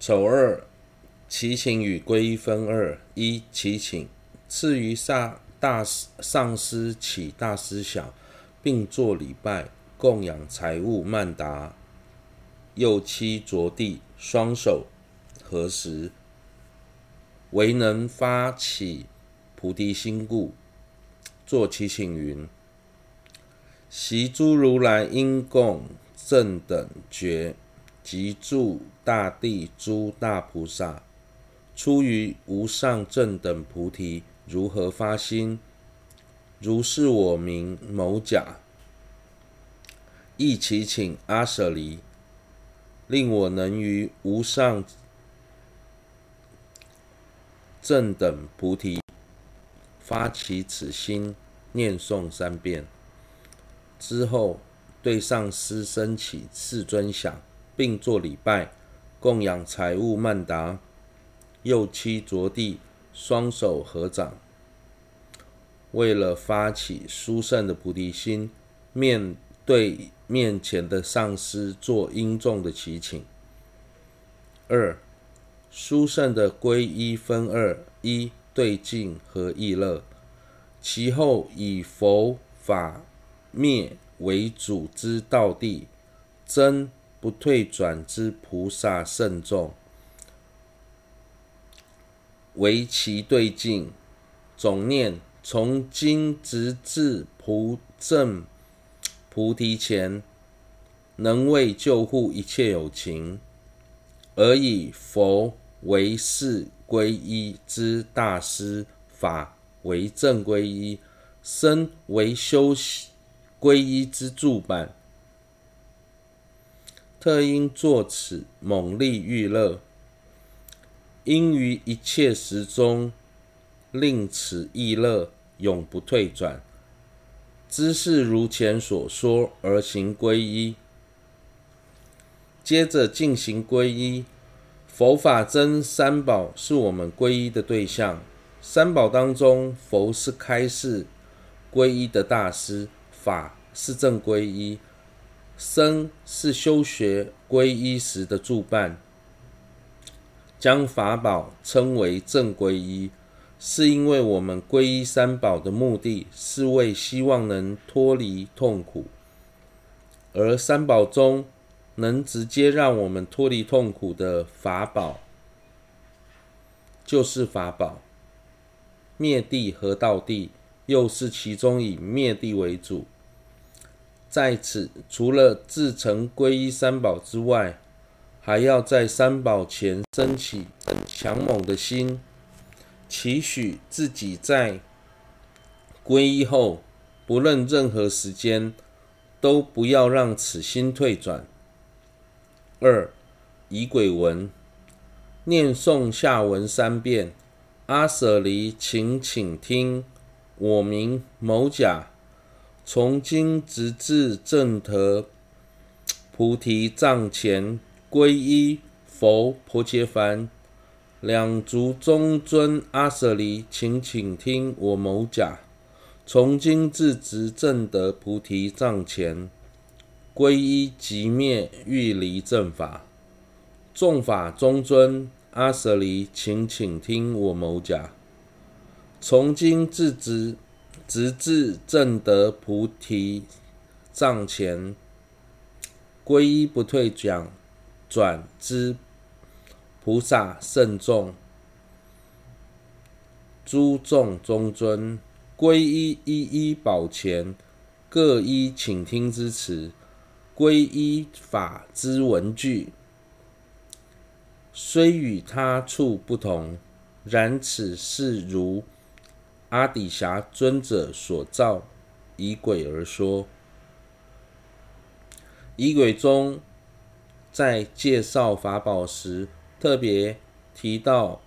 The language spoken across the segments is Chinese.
丑二，祈请与归分二：一、祈请，次于上大上师起大师想，并作礼拜，供养财物曼达，右膝着地，双手合十，唯能发起菩提心故，作祈请云：习诸如来应供正等觉。及诸大地诸大菩萨，出于无上正等菩提，如何发心？如是我名某甲，亦祈请阿舍离，令我能于无上正等菩提发起此心，念诵三遍之后，对上师升起世尊想。并作礼拜，供养财物曼达，右膝着地，双手合掌，为了发起殊胜的菩提心，面对面前的上师做殷重的祈请。二、殊胜的皈依分二：一、对境和意乐，其后以佛法灭为主之道谛，真。不退转之菩萨圣众，为其对境，总念从今直至菩正菩提前，能为救护一切有情，而以佛为是皈依之大师，法为正皈依，僧为修皈依之助伴。特应作此猛力欲乐，因于一切时中，令此意乐永不退转。知是如前所说而行皈依。接着进行皈依，佛法真三宝是我们皈依的对象。三宝当中，佛是开示皈依的大师，法是正皈依。僧是修学皈依时的助伴，将法宝称为正皈依，是因为我们皈依三宝的目的是为希望能脱离痛苦，而三宝中能直接让我们脱离痛苦的法宝，就是法宝。灭地和道地又是其中以灭地为主。在此，除了自成皈依三宝之外，还要在三宝前升起强猛的心，期许自己在皈依后，不论任何时间，都不要让此心退转。二、仪轨文，念诵下文三遍。阿舍离，请请听，我名某甲。从今直至正得菩提藏前，皈依佛婆伽梵，两足中尊阿舍离，请请听我某甲。从今至直正得菩提藏前，皈依即灭欲离正法，众法中尊阿舍离，请请听我某甲。从今至直。直至正得菩提藏前，皈依不退转转之菩萨圣众，诸众中尊，皈依一一宝前，各依请听之词，皈依法之文句，虽与他处不同，然此是如。阿底峡尊者所造仪轨而说，仪轨中在介绍法宝时，特别提到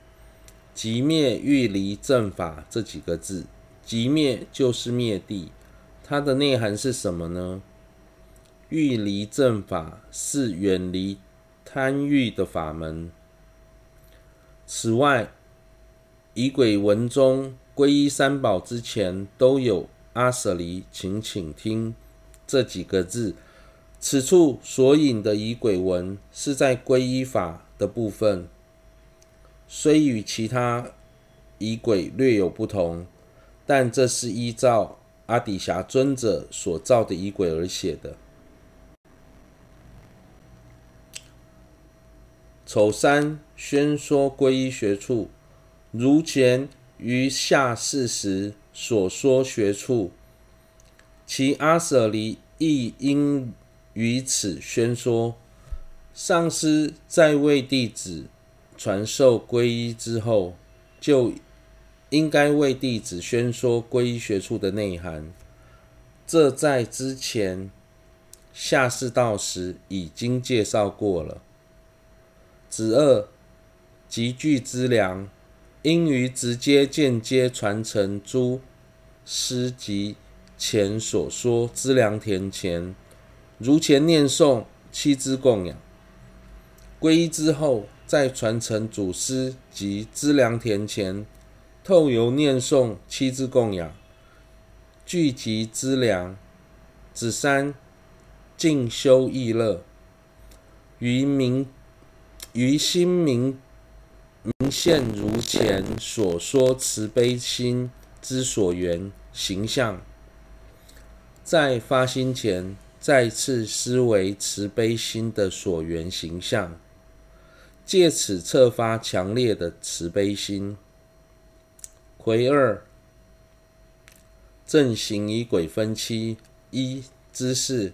“寂灭欲离正法”这几个字。寂灭就是灭地，它的内涵是什么呢？欲离正法是远离贪欲的法门。此外，仪轨文中皈依三宝之前都有阿舍离，请请听这几个字。此处所引的仪轨文是在皈依法的部分，虽与其他仪轨略有不同，但这是依照阿底峡尊者所造的仪轨而写的。丑三宣说皈依学处，如前于下士时所说学处，其阿舍离亦应于此宣说。上师在为弟子传授皈依之后，就应该为弟子宣说皈依学处的内涵。这在之前下士道时已经介绍过了。子二集具资粮，应于直接、间接传承诸师及前所说资粮田前，如前念诵七支供养。皈依之后，再传承祖师及资粮田前，透由念诵七支供养，聚集资粮。子三静修意乐，于明于心明现如前所说慈悲心之所缘形象，在发心前再次思维慈悲心的所缘形象。借此策发强烈的慈悲心。魁二，正行仪轨分期一姿势，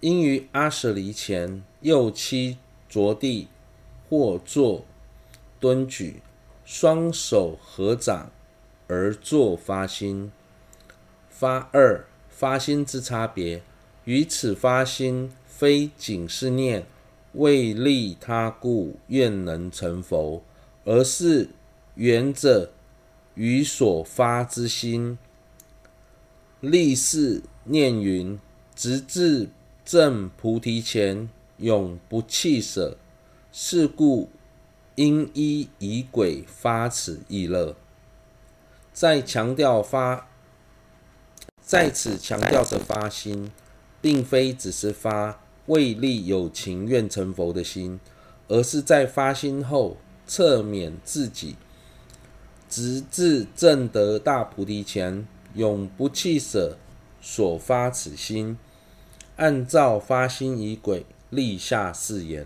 应于阿舍离前右膝着地或坐蹲举，双手合掌而作发心。发二发心之差别，于此发心非仅是念。为利他故，愿能成佛，而是缘着于所发之心，立誓念云：直至证菩提前，永不弃舍。是故因依仪轨发此意乐。再强调发，在此强调的发心，并非只是发。为利有情愿成佛的心，而是在发心后，侧勉自己，直至证得大菩提前，永不弃舍所发此心。按照发心仪轨立下誓言，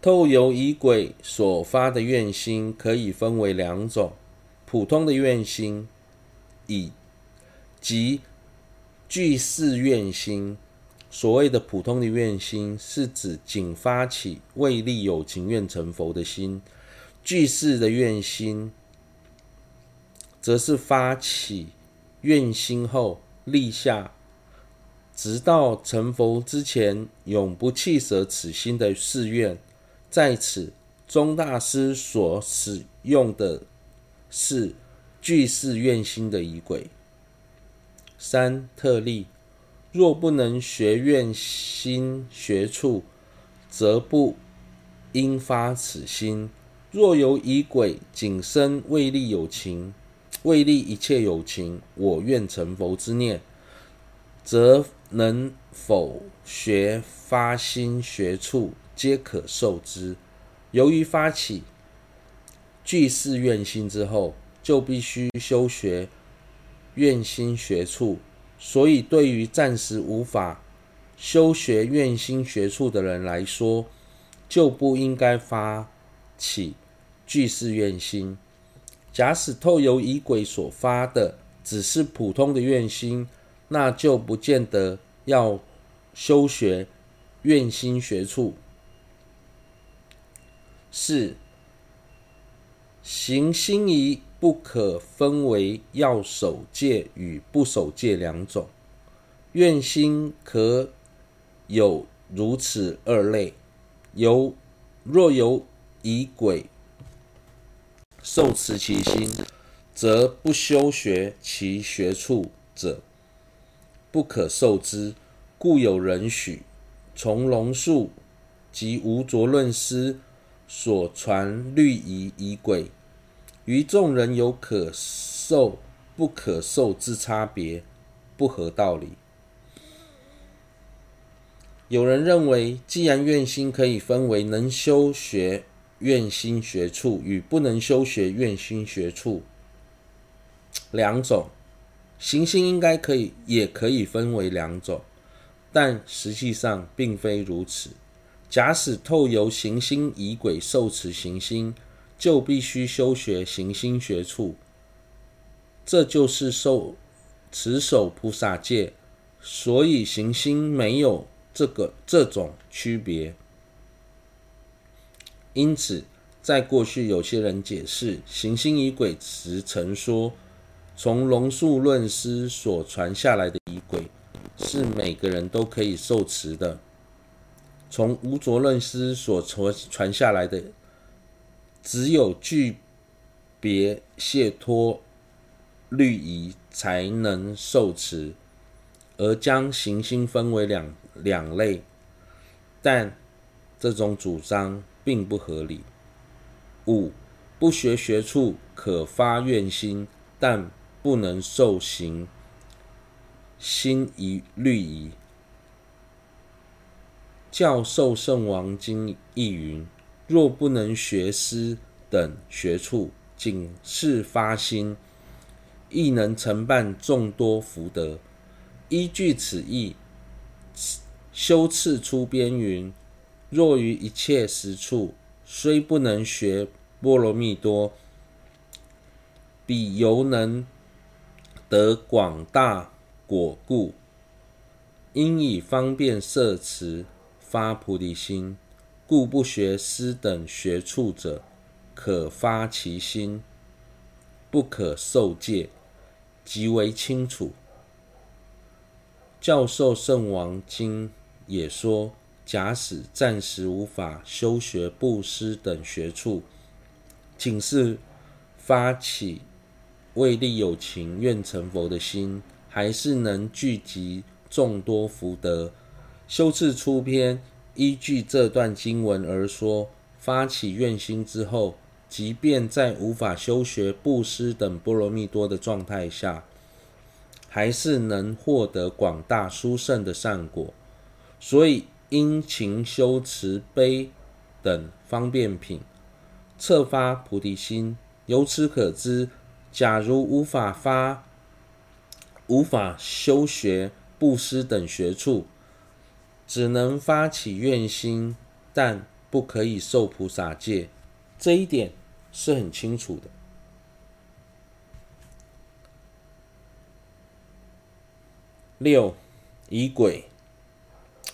透由仪轨所发的愿心，可以分为两种：普通的愿心，以及具誓愿心。所谓的普通的愿心，是指仅发起为利有情愿成佛的心；具誓的愿心，则是发起愿心后立下，直到成佛之前永不弃舍此心的誓愿。在此，宗大师所使用的是具是愿心的仪轨。三特例。若不能学愿心学处，则不应发此心。若有仪轨仅生为利有情、为利一切有情，我愿成佛之念，则能否学发心学处，皆可受之。由于发起具誓愿心之后，就必须修学愿心学处。所以，对于暂时无法修学愿心学处的人来说，就不应该发起具誓愿心。假使透由仪轨所发的只是普通的愿心，那就不见得要修学愿心学处。四、行心仪。不可分为要守戒与不守戒两种，愿心可有如此二类。由若有仪轨受持其心，则不修学其学处者，不可受之。故有人许从龙树及无着论师所传律仪仪轨。于众人有可受不可受之差别，不合道理。有人认为，既然愿心可以分为能修学愿心学处与不能修学愿心学处两种，行星应该可以也可以分为两种，但实际上并非如此。假使透由行星仪轨受持行星，就必须修学行星学处，这就是受持守菩萨戒，所以行星没有。这个这种区别，因此在过去有些人解释行星仪轨时曾说，从龙树论师所传下来的仪轨是每个人都可以受持的，从无着论师所传传下来的只有具别解脱律仪才能受持，而将行星分为两。两类，但这种主张并不合理。五、不学学处可发愿心，但不能受行心仪律仪。教授圣王经亦云：若不能学师等学处，仅是发心，亦能承办众多福德。依据此意。修次出边云：若于一切实处，虽不能学波罗蜜多，彼犹能得广大果故。因以方便摄持发菩提心，故不学师等学处者，可发其心，不可受戒，极为清楚。教授圣王经。也说，假使暂时无法修学布施等学处，仅是发起为利有情愿成佛的心，还是能聚集众多福德。修次出篇依据这段经文而说，发起愿心之后，即便在无法修学布施等波罗蜜多的状态下，还是能获得广大殊胜的善果。所以，殷勤修持悲等方便品，策发菩提心。由此可知，假如无法发、无法修学布施等学处，只能发起愿心，但不可以受菩萨戒。这一点是很清楚的。六，仪轨。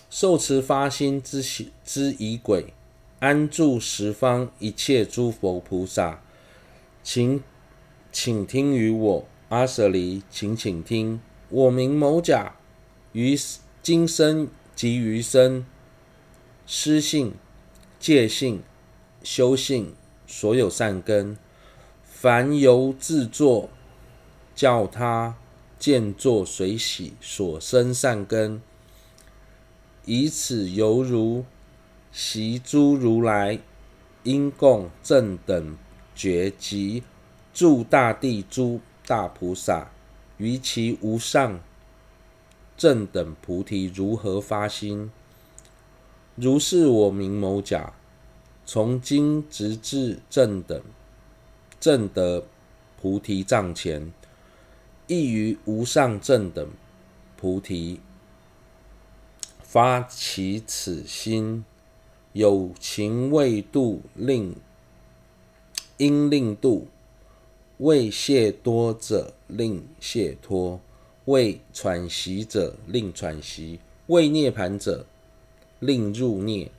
受持发心之之仪轨，安住十方一切诸佛菩萨，请请听于我阿舍离，请请听。我名某甲，于今生及余生，施信、戒信、修信，所有善根，凡由自作、教他、见作随喜所生善根。以此犹如习诸如来因供正等觉及诸大地诸大菩萨，于其无上正等菩提如何发心？如是我名某甲，从今直至正等正得菩提藏前，亦于无上正等菩提。发起此心，有情未度，令应令度；未解脱者，令解脱；为喘息者，令喘息；为涅槃者，令入涅。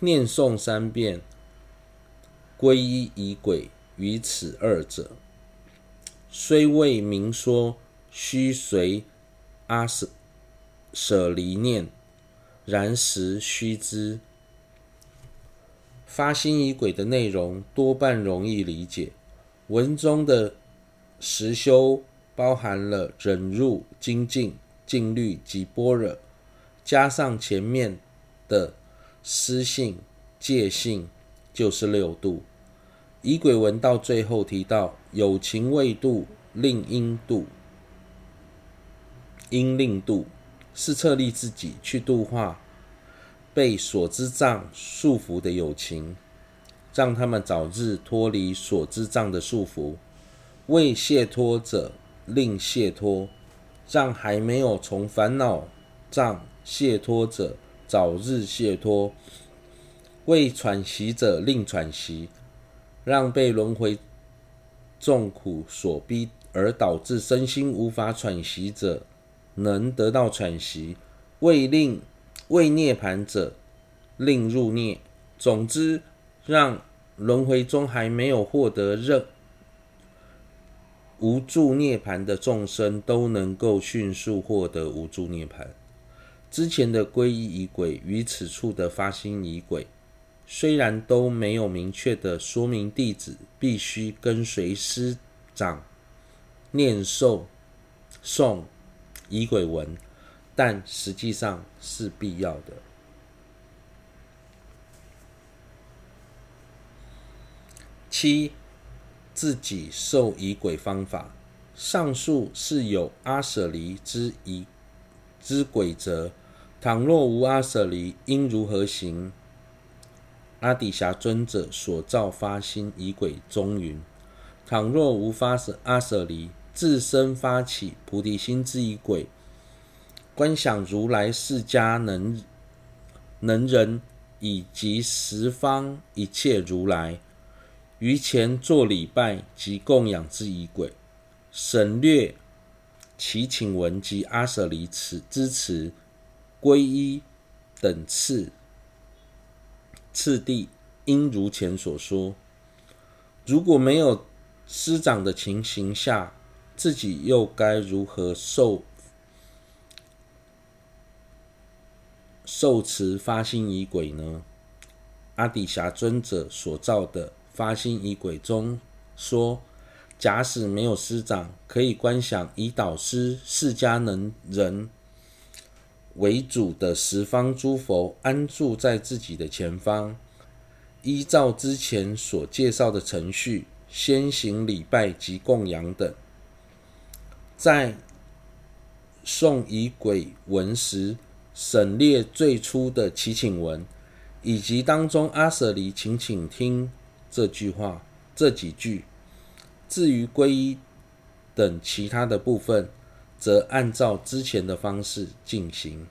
念诵三遍，皈依仪轨于此二者，虽未明说，须随阿舍舍离念。然实须知，发心仪轨的内容多半容易理解。文中的实修包含了忍辱、精进、静虑及般若，加上前面的施信、戒信，就是六度。以轨文到最后提到有情未度，令应度，应令度。是策立自己去度化被所知障束缚的有情，让他们早日脱离所知障的束缚；为解脱者令解脱，让还没有从烦恼障解脱者早日解脱；为喘息者令喘息，让被轮回众苦所逼而导致身心无法喘息者能得到喘息；为令为涅槃者令入涅。总之，让轮回中还没有获得任无助涅槃的众生都能够迅速获得无助涅槃。之前的皈依仪轨与此处的发心仪轨，虽然都没有明确的说明弟子必须跟随师长念诵诵仪轨文，但实际上是必要的。七，自己受仪轨方法，上述是有阿舍离之仪之轨则。倘若无阿舍离，应如何行？阿底峡尊者所造发心仪轨中云：倘若无发舍阿舍离，自身发起菩提心之仪轨，观想如来释迦能能人以及十方一切如来。于前作礼拜及供养之仪轨，省略祈请文及阿舍离词之词，皈依等次次第，应如前所说。如果没有师长的情形下，自己又该如何受受持发心仪轨呢？阿底峡尊者所造的。发心仪轨中说，假使没有师长，可以观想以导师释迦能人为主的十方诸佛安住在自己的前方，依照之前所介绍的程序，先行礼拜及供养等，在诵仪轨文时，省略最初的祈请文，以及当中阿舍离请请听。这句话，这几句，至于皈依等其他的部分，则按照之前的方式进行。